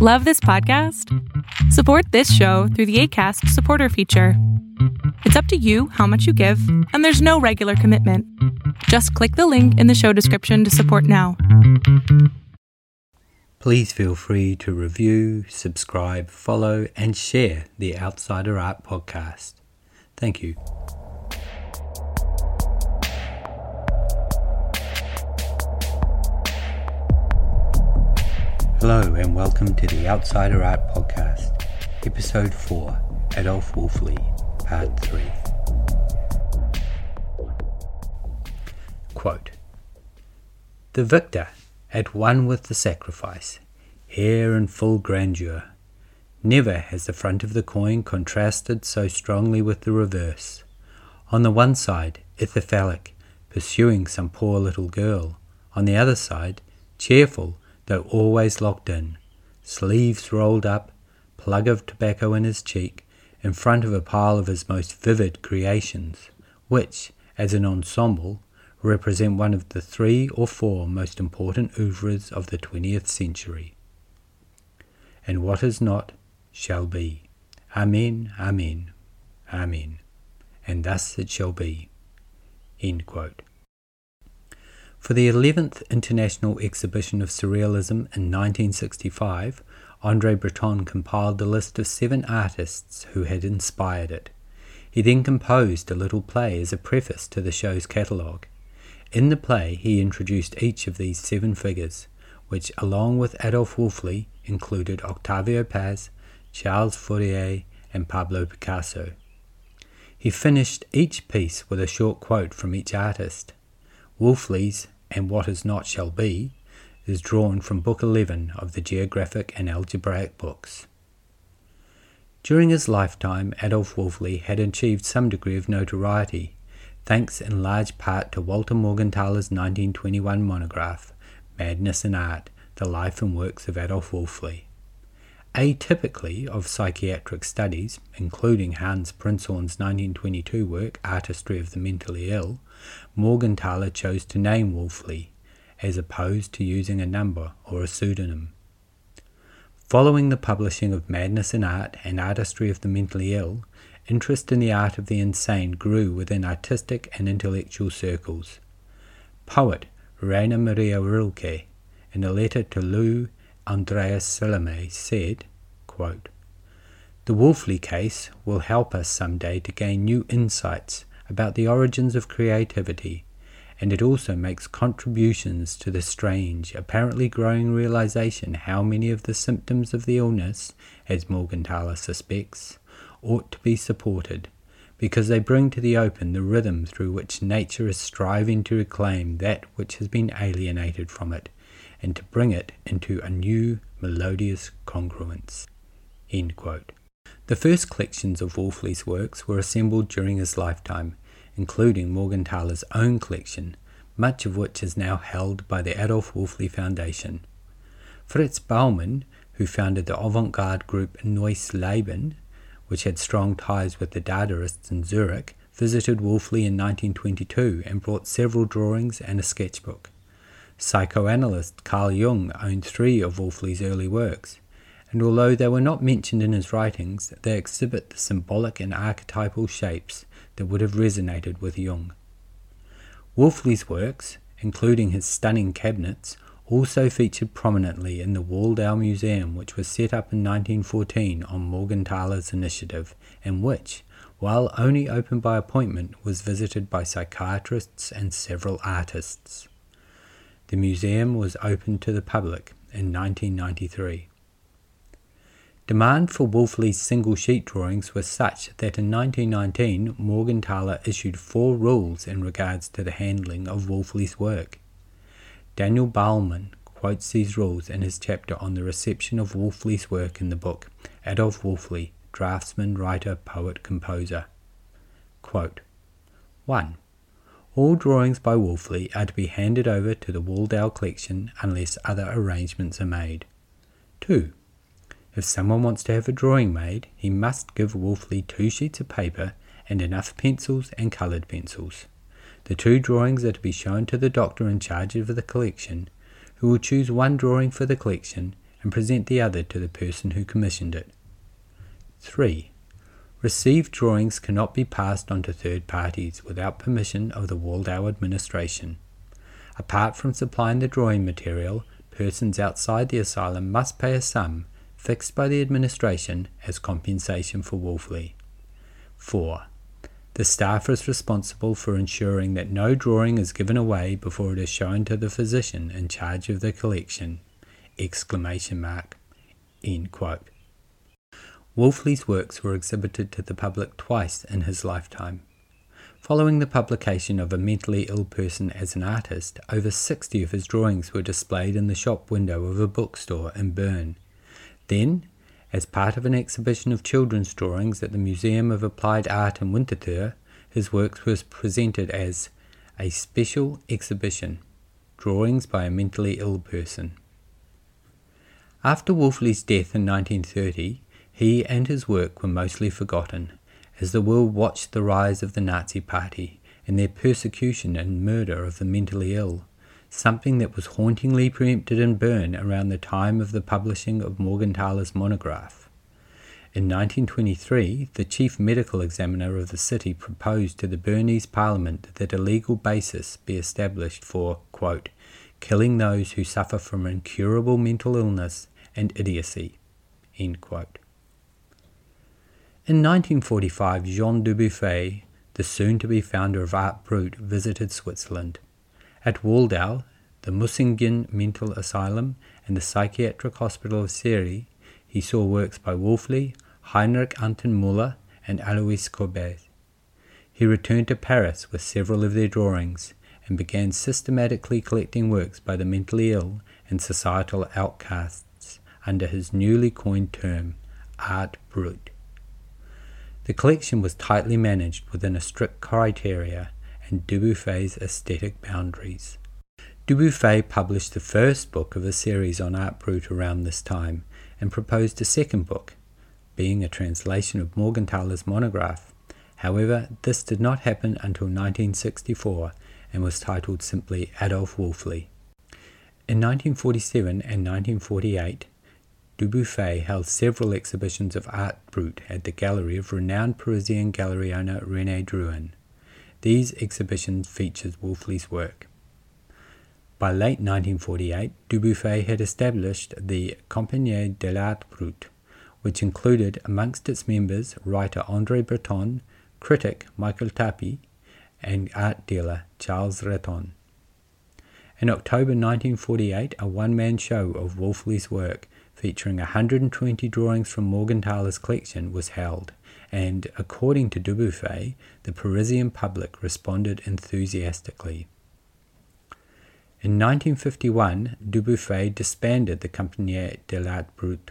Love this podcast? Support this show through the ACAST supporter feature. It's up to you how much you give, and there's no regular commitment. Just click the link in the show description to support now. Please feel free to review, subscribe, follow, and share the Outsider Art podcast. Thank you. Hello, and welcome to the Outsider Art Podcast, Episode 4 Adolf Wolfli, Part 3. Quote The victor, at one with the sacrifice, here in full grandeur. Never has the front of the coin contrasted so strongly with the reverse. On the one side, Ithyphallic, pursuing some poor little girl. On the other side, cheerful though always locked in, sleeves rolled up, plug of tobacco in his cheek, in front of a pile of his most vivid creations, which, as an ensemble, represent one of the three or four most important oeuvres of the twentieth century. And what is not, shall be. Amen, amen, amen. And thus it shall be. End quote. For the 11th International Exhibition of Surrealism in 1965, Andre Breton compiled a list of seven artists who had inspired it. He then composed a little play as a preface to the show's catalogue. In the play, he introduced each of these seven figures, which, along with Adolf Wolfli, included Octavio Paz, Charles Fourier, and Pablo Picasso. He finished each piece with a short quote from each artist. Wolfli's And What Is Not Shall Be is drawn from Book 11 of the Geographic and Algebraic books. During his lifetime, Adolf Wolfli had achieved some degree of notoriety, thanks in large part to Walter Morgenthaler's 1921 monograph, Madness in Art The Life and Works of Adolf Wolfli. Atypically of psychiatric studies, including Hans Prinzhorn's 1922 work, Artistry of the Mentally Ill, Morgenthaler chose to name Wolfli, as opposed to using a number or a pseudonym. Following the publishing of Madness in Art and Artistry of the Mentally Ill, interest in the art of the insane grew within artistic and intellectual circles. Poet Rainer Maria Rilke, in a letter to Lou Andreas Salome, said, quote, The Wolfli case will help us some day to gain new insights about the origins of creativity, and it also makes contributions to the strange, apparently growing realization how many of the symptoms of the illness, as Morgenthaler suspects, ought to be supported, because they bring to the open the rhythm through which nature is striving to reclaim that which has been alienated from it, and to bring it into a new melodious congruence. The first collections of Wolfli's works were assembled during his lifetime, including Morgenthaler's own collection, much of which is now held by the Adolf Wolfli Foundation. Fritz Baumann, who founded the avant-garde group Neues Leben, which had strong ties with the Dadaists in Zurich, visited Wolfli in 1922 and brought several drawings and a sketchbook. Psychoanalyst Carl Jung owned three of Wolfli's early works and although they were not mentioned in his writings, they exhibit the symbolic and archetypal shapes that would have resonated with Jung. Wolfli's works, including his stunning cabinets, also featured prominently in the Waldau Museum, which was set up in 1914 on Morgenthaler's initiative, and which, while only open by appointment, was visited by psychiatrists and several artists. The museum was opened to the public in 1993. Demand for Wolfli's single sheet drawings was such that in 1919 Morgenthaler issued four rules in regards to the handling of Wolfli's work. Daniel Baumann quotes these rules in his chapter on the reception of Wolfli's work in the book Adolf Wolfli, Draftsman, Writer, Poet, Composer. Quote, 1. All drawings by Wolfli are to be handed over to the Waldau collection unless other arrangements are made. 2. If someone wants to have a drawing made, he must give Wolfli two sheets of paper and enough pencils and coloured pencils. The two drawings are to be shown to the doctor in charge of the collection, who will choose one drawing for the collection and present the other to the person who commissioned it. 3. Received drawings cannot be passed on to third parties without permission of the Waldau administration. Apart from supplying the drawing material, persons outside the asylum must pay a sum fixed by the administration as compensation for Wolfli. 4. The staff is responsible for ensuring that no drawing is given away before it is shown to the physician in charge of the collection. Exclamation mark. End quote. Wolfli's works were exhibited to the public twice in his lifetime. Following the publication of A Mentally Ill Person as an Artist, over 60 of his drawings were displayed in the shop window of a bookstore in Bern. Then, as part of an exhibition of children's drawings at the Museum of Applied Art in Winterthur, his works were presented as a special exhibition Drawings by a Mentally Ill Person. After Wolfli's death in 1930, he and his work were mostly forgotten, as the world watched the rise of the Nazi Party and their persecution and murder of the mentally ill, something that was hauntingly preempted in Bern around the time of the publishing of Morgenthaler's monograph. In 1923, the chief medical examiner of the city proposed to the Bernese parliament that a legal basis be established for, quote, killing those who suffer from incurable mental illness and idiocy. End quote. In 1945, Jean Dubuffet, the soon to be founder of Art Brut, visited Switzerland. At Waldau, the Münsingen Mental Asylum, and the Psychiatric Hospital of Céry, he saw works by Wolfli, Heinrich Anton Müller, and Alois Corbaz. He returned to Paris with several of their drawings and began systematically collecting works by the mentally ill and societal outcasts under his newly coined term, Art Brut. The collection was tightly managed within a strict criteria and Dubuffet's aesthetic boundaries. Dubuffet published the first book of a series on Art Brut around this time and proposed a second book, being a translation of Morgenthaler's monograph. However, this did not happen until 1964 and was titled simply Adolf Wolfli. In 1947 and 1948, Dubuffet held several exhibitions of art brut at the gallery of renowned Parisian gallery owner René Drouin. These exhibitions featured Wolfli's work. By late 1948, Dubuffet had established the Compagnie de l'Art Brut, which included amongst its members writer André Breton, critic Michael Tapie, and art dealer Charles Ratton. In October 1948, a one man show of Wolfli's work featuring 120 drawings from Morgenthaler's collection, was held, and, according to Dubuffet, the Parisian public responded enthusiastically. In 1951, Dubuffet disbanded the Compagnie de l'Art Brut,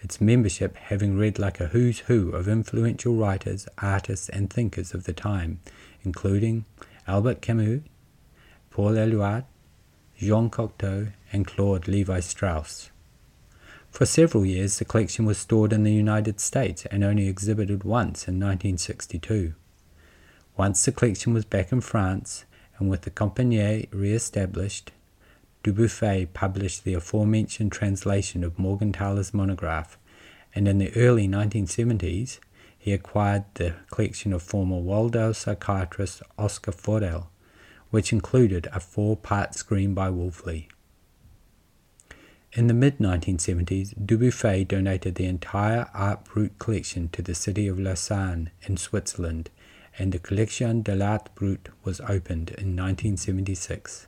its membership having read like a who's who of influential writers, artists, and thinkers of the time, including Albert Camus, Paul Eluard, Jean Cocteau, and Claude Levi Strauss. For several years, the collection was stored in the United States and only exhibited once in 1962. Once the collection was back in France, and with the Compagnie re-established, Dubuffet published the aforementioned translation of Morgenthaler's monograph, and in the early 1970s, he acquired the collection of former Waldau psychiatrist Oscar Forel, which included a four-part screen by Wolfli. In the mid 1970s, Dubuffet donated the entire Art Brut collection to the city of Lausanne in Switzerland, and the Collection de l'Art Brut was opened in 1976.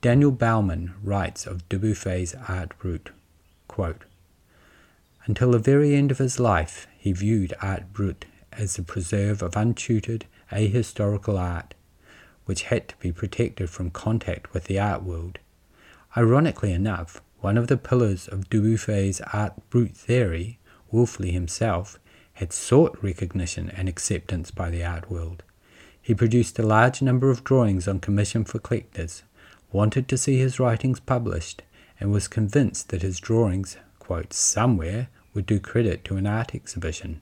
Daniel Baumann writes of Dubuffet's Art Brut, quote, Until the very end of his life, he viewed Art Brut as the preserve of untutored, ahistorical art, which had to be protected from contact with the art world Ironically enough, one of the pillars of Dubuffet's art brut theory, Wolfli himself, had sought recognition and acceptance by the art world. He produced a large number of drawings on commission for collectors, wanted to see his writings published, and was convinced that his drawings, quote, somewhere would do credit to an art exhibition.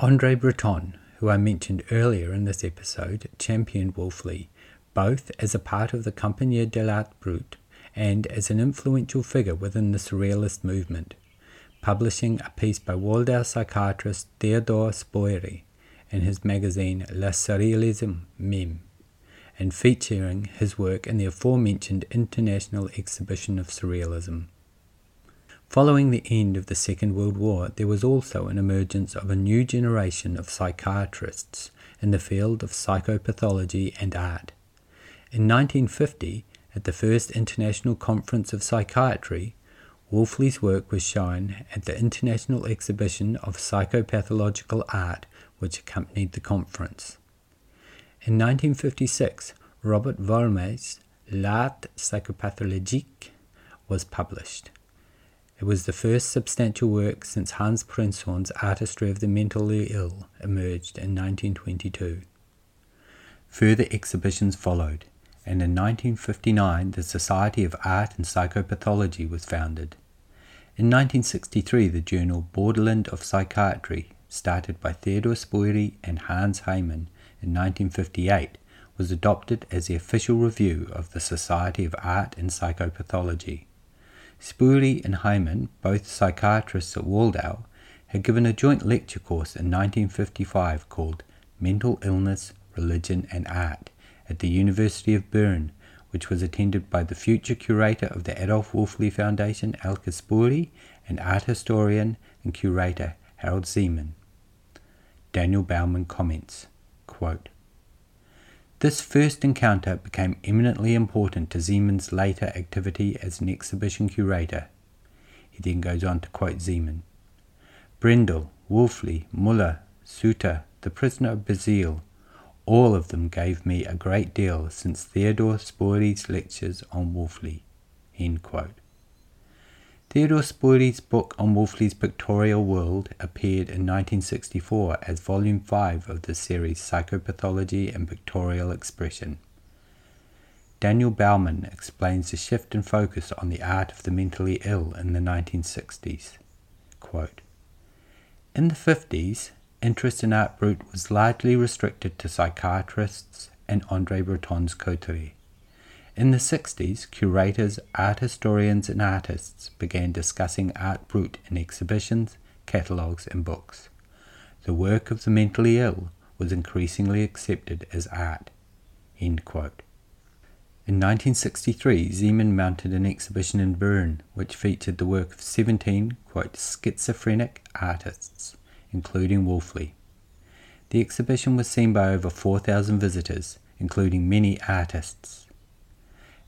Andre Breton, who I mentioned earlier in this episode, championed Wolfli both as a part of the Compagnie de l'Art Brut and as an influential figure within the Surrealist movement, publishing a piece by Waldau psychiatrist Theodore Spoerri in his magazine Le Surrealisme Meme, and featuring his work in the aforementioned International Exhibition of Surrealism. Following the end of the Second World War, there was also an emergence of a new generation of psychiatrists in the field of psychopathology and art. In 1950, at the first International Conference of Psychiatry, Wolfli's work was shown at the International Exhibition of Psychopathological Art, which accompanied the conference. In 1956, Robert Volmat's L'Art psychopathologique was published. It was the first substantial work since Hans Prinzhorn's Artistry of the Mentally Ill emerged in 1922. Further exhibitions followed, and in 1959 the Society of Art and Psychopathology was founded. In 1963 the journal Borderland of Psychiatry, started by Theodore Spoerri and Hans Heimann in 1958, was adopted as the official review of the Society of Art and Psychopathology. Spoerri and Heimann, both psychiatrists at Waldau, had given a joint lecture course in 1955 called Mental Illness, Religion and Art at the University of Bern, which was attended by the future curator of the Adolf Wolfli Foundation, Spoerri, and art historian and curator Harald Szeemann. Daniel Baumann comments, quote, this first encounter became eminently important to Szeemann's later activity as an exhibition curator. He then goes on to quote Szeemann Brendel, Wolfli, Muller, Suter, the prisoner of Basel, all of them gave me a great deal since Theodore Spoerri's lectures on Wolfli. Theodore Spoerri's book on Wolfli's pictorial world appeared in 1964 as Volume 5 of the series Psychopathology and Pictorial Expression. Daniel Baumann explains the shift in focus on the art of the mentally ill in the 1960s. Quote, in the 50s, interest in art brut was largely restricted to psychiatrists and Andre Breton's coterie. In the 60s, curators, art historians, and artists began discussing art brut in exhibitions, catalogues, and books. The work of the mentally ill was increasingly accepted as art. In 1963, Szeemann mounted an exhibition in Bern which featured the work of 17 quote, schizophrenic artists, including Wolfli. The exhibition was seen by over 4,000 visitors, including many artists.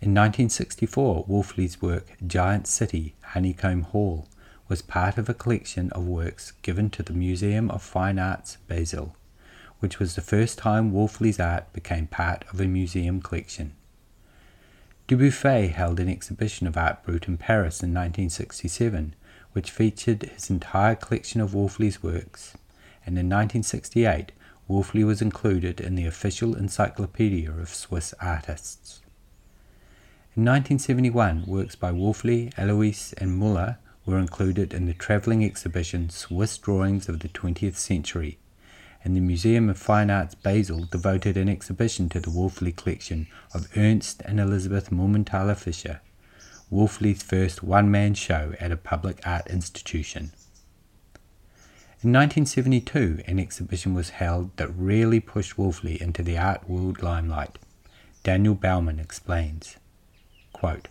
In 1964, Wolfli's work Giant City, Honeycomb Hall was part of a collection of works given to the Museum of Fine Arts Basel, which was the first time Wolfli's art became part of a museum collection. Dubuffet held an exhibition of art brut in Paris in 1967, which featured his entire collection of Wolfli's works, and in 1968 Wolfli was included in the official encyclopedia of Swiss artists. In 1971, works by Wolfli, Alois, and Muller were included in the travelling exhibition Swiss Drawings of the 20th Century, and the Museum of Fine Arts Basel devoted an exhibition to the Wolfli collection of Ernst and Elisabeth Mumenthaler Fischer, Wolfli's first one man show at a public art institution. In 1972, an exhibition was held that really pushed Wolfli into the art world limelight. Daniel Baumann explains. Quote,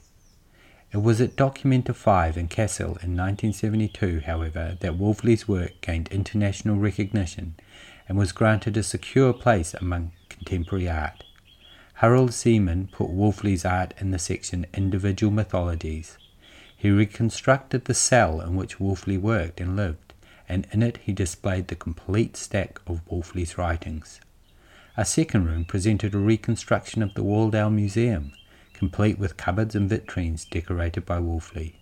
it was at Documenta 5 in Kassel in 1972, however, that Wolfli's work gained international recognition and was granted a secure place among contemporary art. Harald Szeemann put Wolfli's art in the section Individual Mythologies. He reconstructed the cell in which Wolfli worked and lived, and in it he displayed the complete stack of Wolfli's writings. A second room presented a reconstruction of the Waldau Museum, complete with cupboards and vitrines decorated by Wolfli.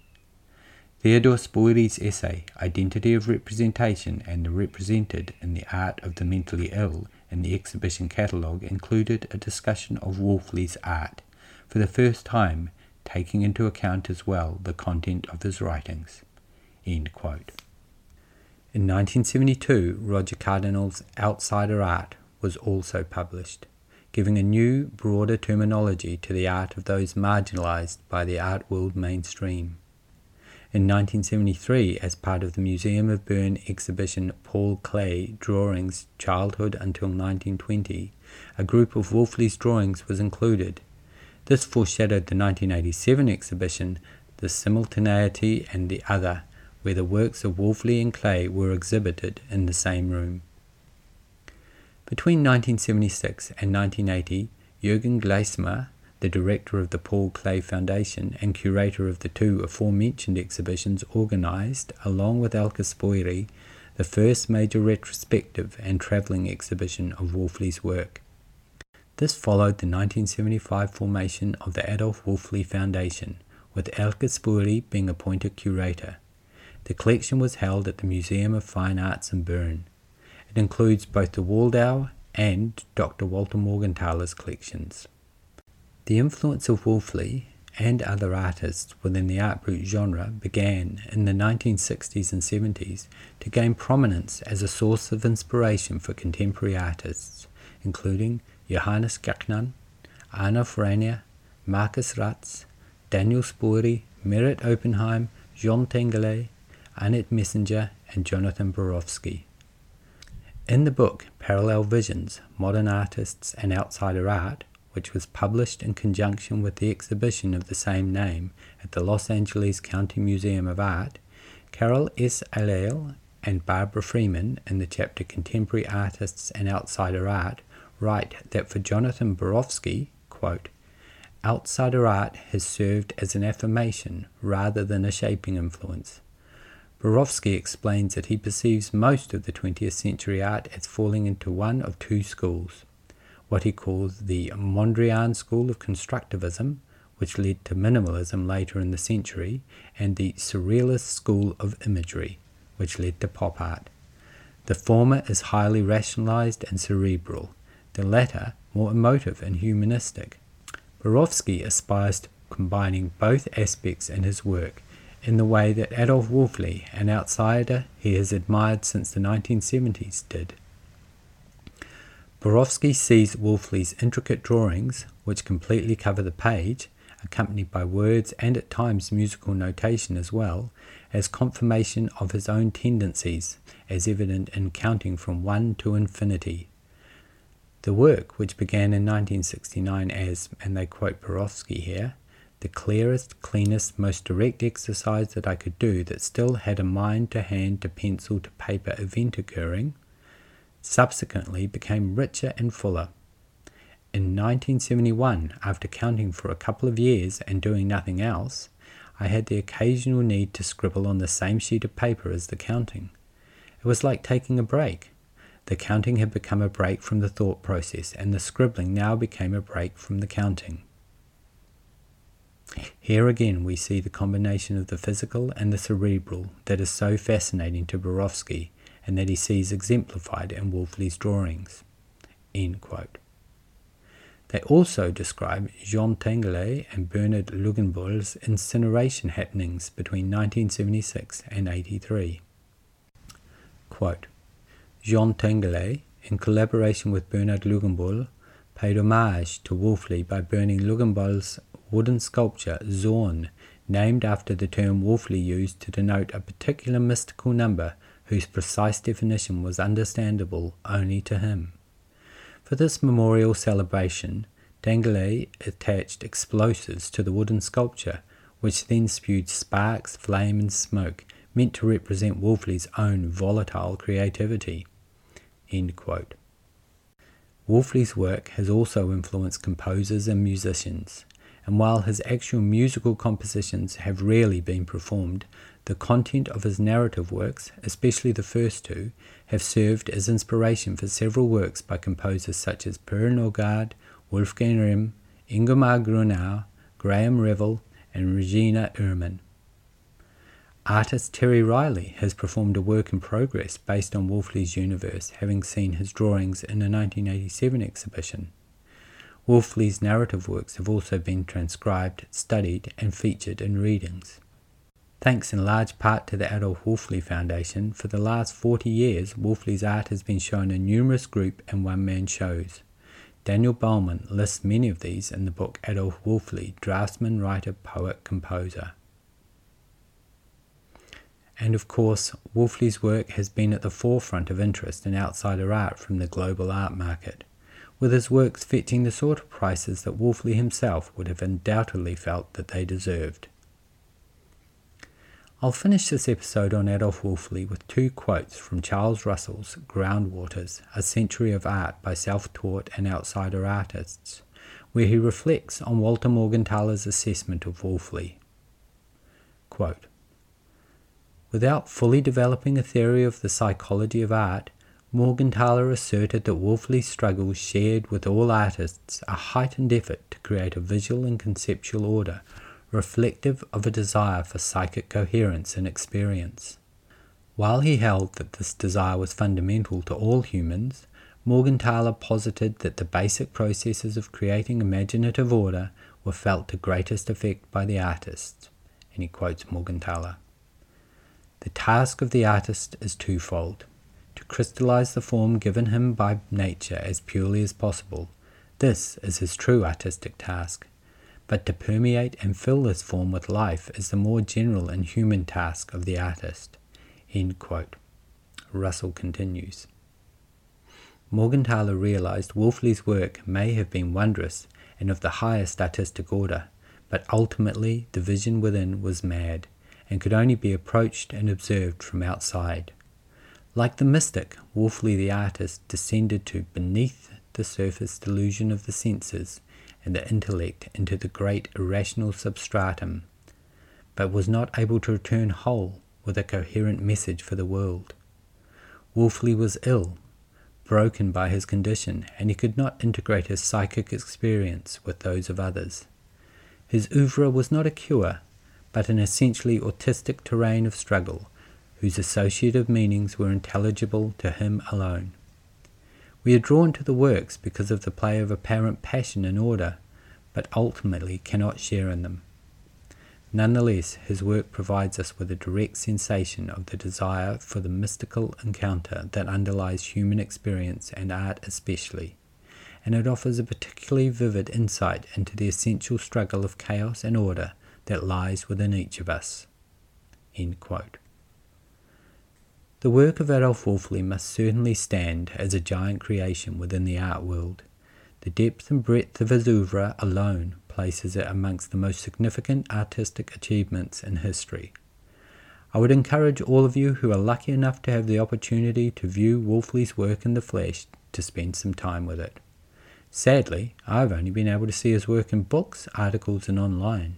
Theodore Spoerri's essay, Identity of Representation and the Represented in the Art of the Mentally Ill, in the exhibition catalogue included a discussion of Wolfli's art, for the first time taking into account as well the content of his writings. In 1972, Roger Cardinal's Outsider Art was also published giving a new, broader terminology to the art of those marginalized by the art world mainstream. In 1973, as part of the Museum of Bern exhibition Paul Klee Drawings Childhood Until 1920, a group of Wolfli's drawings was included. This foreshadowed the 1987 exhibition The Simultaneity and the Other, where the works of Wolfli and Klee were exhibited in the same room. Between 1976 and 1980, Jürgen Glaesemer, the director of the Paul Klee Foundation and curator of the two aforementioned exhibitions, organized, along with Elke Spoerri, the first major retrospective and travelling exhibition of Wolfli's work. This followed the 1975 formation of the Adolf Wolfli Foundation, with Elke Spoerri being appointed curator. The collection was held at the Museum of Fine Arts in Bern. It includes both the Waldau and Dr. Walter Morgenthaler's collections. The influence of Wolfli and other artists within the art brut genre began in the 1960s and 70s to gain prominence as a source of inspiration for contemporary artists, including Johannes Gachnang, Arnulf Rainer, Marcus Raetz, Daniel Spoerri, Meret Oppenheim, Jean Tinguely, Annette Messager, and Jonathan Borofsky. In the book Parallel Visions Modern Artists and Outsider Art, which was published in conjunction with the exhibition of the same name at the Los Angeles County Museum of Art, Carol S. Eliel and Barbara Freeman in the chapter Contemporary Artists and Outsider Art write that for Jonathan Borofsky, quote, outsider art has served as an affirmation rather than a shaping influence. Borofsky explains that he perceives most of the 20th century art as falling into one of two schools what he calls the Mondrian school of constructivism, which led to minimalism later in the century, and the Surrealist school of imagery, which led to pop art. The former is highly rationalized and cerebral, the latter more emotive and humanistic. Borofsky aspires to combining both aspects in his work in the way that Adolf Wolfli, an outsider he has admired since the 1970s, did. Borofsky sees Wolfli's intricate drawings, which completely cover the page, accompanied by words and at times musical notation as well, as confirmation of his own tendencies, as evident in counting from one to infinity. The work, which began in 1969 as, and they quote Borofsky here, the clearest, cleanest, most direct exercise that I could do that still had a mind to hand to pencil to paper event occurring, subsequently became richer and fuller. In 1971, after counting for a couple of years and doing nothing else, I had the occasional need to scribble on the same sheet of paper as the counting. It was like taking a break. The counting had become a break from the thought process, and the scribbling now became a break from the counting. Here again we see the combination of the physical and the cerebral that is so fascinating to Borofsky and that he sees exemplified in Wolfli's drawings. They also describe Jean Tinguely and Bernard Luginbühl's incineration happenings between 1976 and 83. Quote, Jean Tinguely, in collaboration with Bernard Luginbühl, paid homage to Wolfli by burning Luginbühl's wooden sculpture Zorn, named after the term Wolfli used to denote a particular mystical number whose precise definition was understandable only to him. For this memorial celebration, Tinguely attached explosives to the wooden sculpture, which then spewed sparks, flame, and smoke, meant to represent Wolfli's own volatile creativity. Wolfli's work has also influenced composers and musicians, and while his actual musical compositions have rarely been performed, the content of his narrative works, especially the first two, have served as inspiration for several works by composers such as Per Norgard, Wolfgang Rihm, Ingomar Grunau, Graham Revell, and Regina Ehrman. Artist Terry Riley has performed a work in progress based on Wolfli's universe, having seen his drawings in a 1987 exhibition. Wolfli's narrative works have also been transcribed, studied, and featured in readings. Thanks in large part to the Adolf Wolfli Foundation, for the last 40 years, Wolfley's art has been shown in numerous group and one man shows. Daniel Baumann lists many of these in the book Adolf Wolfli, Draftsman, Writer, Poet, Composer. And of course, Wolfli's work has been at the forefront of interest in outsider art from the global art market, with his works fetching the sort of prices that Wolfli himself would have undoubtedly felt that they deserved. I'll finish this episode on Adolf Wolfli with two quotes from Charles Russell's Groundwaters, A Century of Art by Self-Taught and Outsider Artists, where he reflects on Walter Morgenthaler's assessment of Wolfli. Quote, Without fully developing a theory of the psychology of art, Morgenthaler asserted that Wolfli's struggles shared with all artists a heightened effort to create a visual and conceptual order reflective of a desire for psychic coherence and experience. While he held that this desire was fundamental to all humans, Morgenthaler posited that the basic processes of creating imaginative order were felt to greatest effect by the artist. And he quotes Morgenthaler The task of the artist is twofold to crystallize the form given him by nature as purely as possible. This is his true artistic task but to permeate and fill this form with life is the more general and human task of the artist. Russell continues. Morgenthaler realized Wolfli's work may have been wondrous and of the highest artistic order, but ultimately the vision within was mad and could only be approached and observed from outside. Like the mystic, Wolfli the artist descended to beneath the surface delusion of the senses and the intellect into the great irrational substratum, but was not able to return whole with a coherent message for the world. Wolfli was ill, broken by his condition, and he could not integrate his psychic experience with those of others. His oeuvre was not a cure, but an essentially autistic terrain of struggle, whose associative meanings were intelligible to him alone. We are drawn to the works because of the play of apparent passion and order, but ultimately cannot share in them. Nonetheless, his work provides us with a direct sensation of the desire for the mystical encounter that underlies human experience and art especially, and it offers a particularly vivid insight into the essential struggle of chaos and order that lies within each of us. The work of Adolf Wolfli must certainly stand as a giant creation within the art world. The depth and breadth of his oeuvre alone places it amongst the most significant artistic achievements in history. I would encourage all of you who are lucky enough to have the opportunity to view Wolfli's work in the flesh to spend some time with it. Sadly, I've only been able to see his work in books, articles, and online.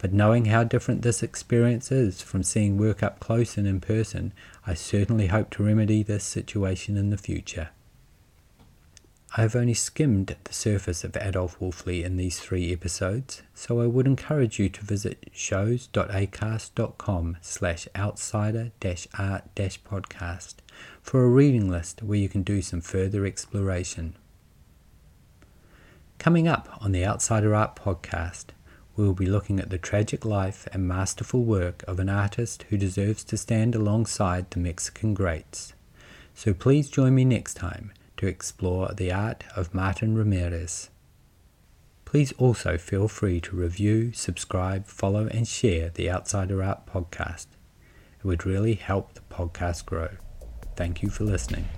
But knowing how different this experience is from seeing work up close and in person, I certainly hope to remedy this situation in the future. I have only skimmed the surface of Adolf Wolfli in these three episodes, so I would encourage you to visit shows.acast.com slash outsider-art-podcast for a reading list where you can do some further exploration. Coming up on the Outsider Art podcast, we will be looking at the tragic life and masterful work of an artist who deserves to stand alongside the Mexican greats. So please join me next time to explore the art of Martin Ramirez. Please also feel free to review, subscribe, follow, and share the Outsider Art podcast. It would really help the podcast grow. Thank you for listening.